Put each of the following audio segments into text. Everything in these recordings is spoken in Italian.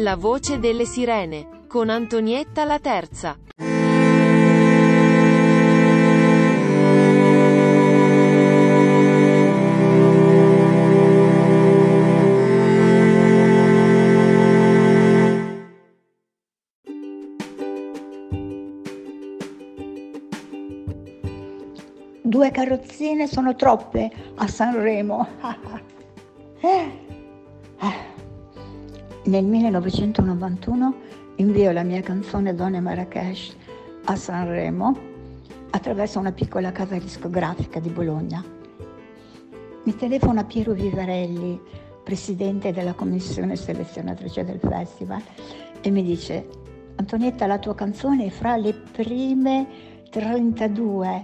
La voce delle sirene, con Antonietta la terza. Due carrozzine sono troppe a Sanremo. Nel 1991 invio la mia canzone Donne Marrakesh a Sanremo attraverso una piccola casa discografica di Bologna. Mi telefona Piero Vivarelli, presidente della commissione selezionatrice del festival, e mi dice Antonietta la tua canzone è fra le prime 32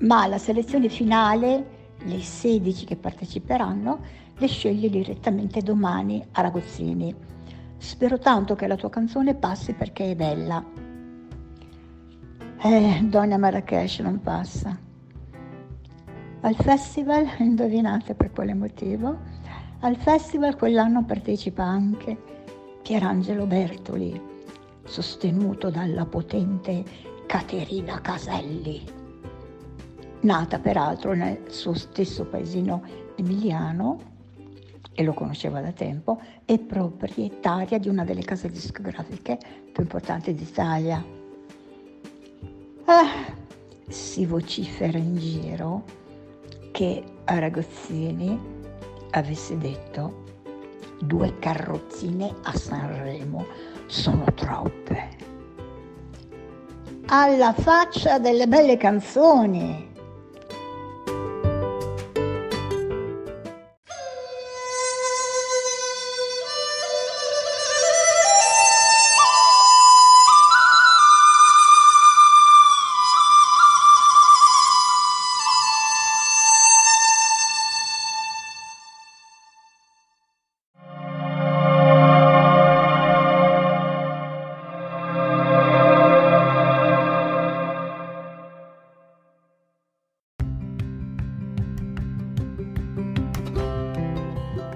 ma la selezione finale, le 16 che parteciperanno, le sceglie direttamente domani a Ragozzini. Spero tanto che la tua canzone passi perché è bella. Eh, Donna Marrakesh non passa. Al festival, indovinate per quale motivo? Al festival quell'anno partecipa anche Pierangelo Bertoli, sostenuto dalla potente Caterina Caselli nata peraltro nel suo stesso paesino emiliano, e lo conosceva da tempo, è proprietaria di una delle case discografiche più importanti d'Italia. Ah, si vocifera in giro che a Ragazzini avesse detto due carrozzine a Sanremo sono troppe. Alla faccia delle belle canzoni!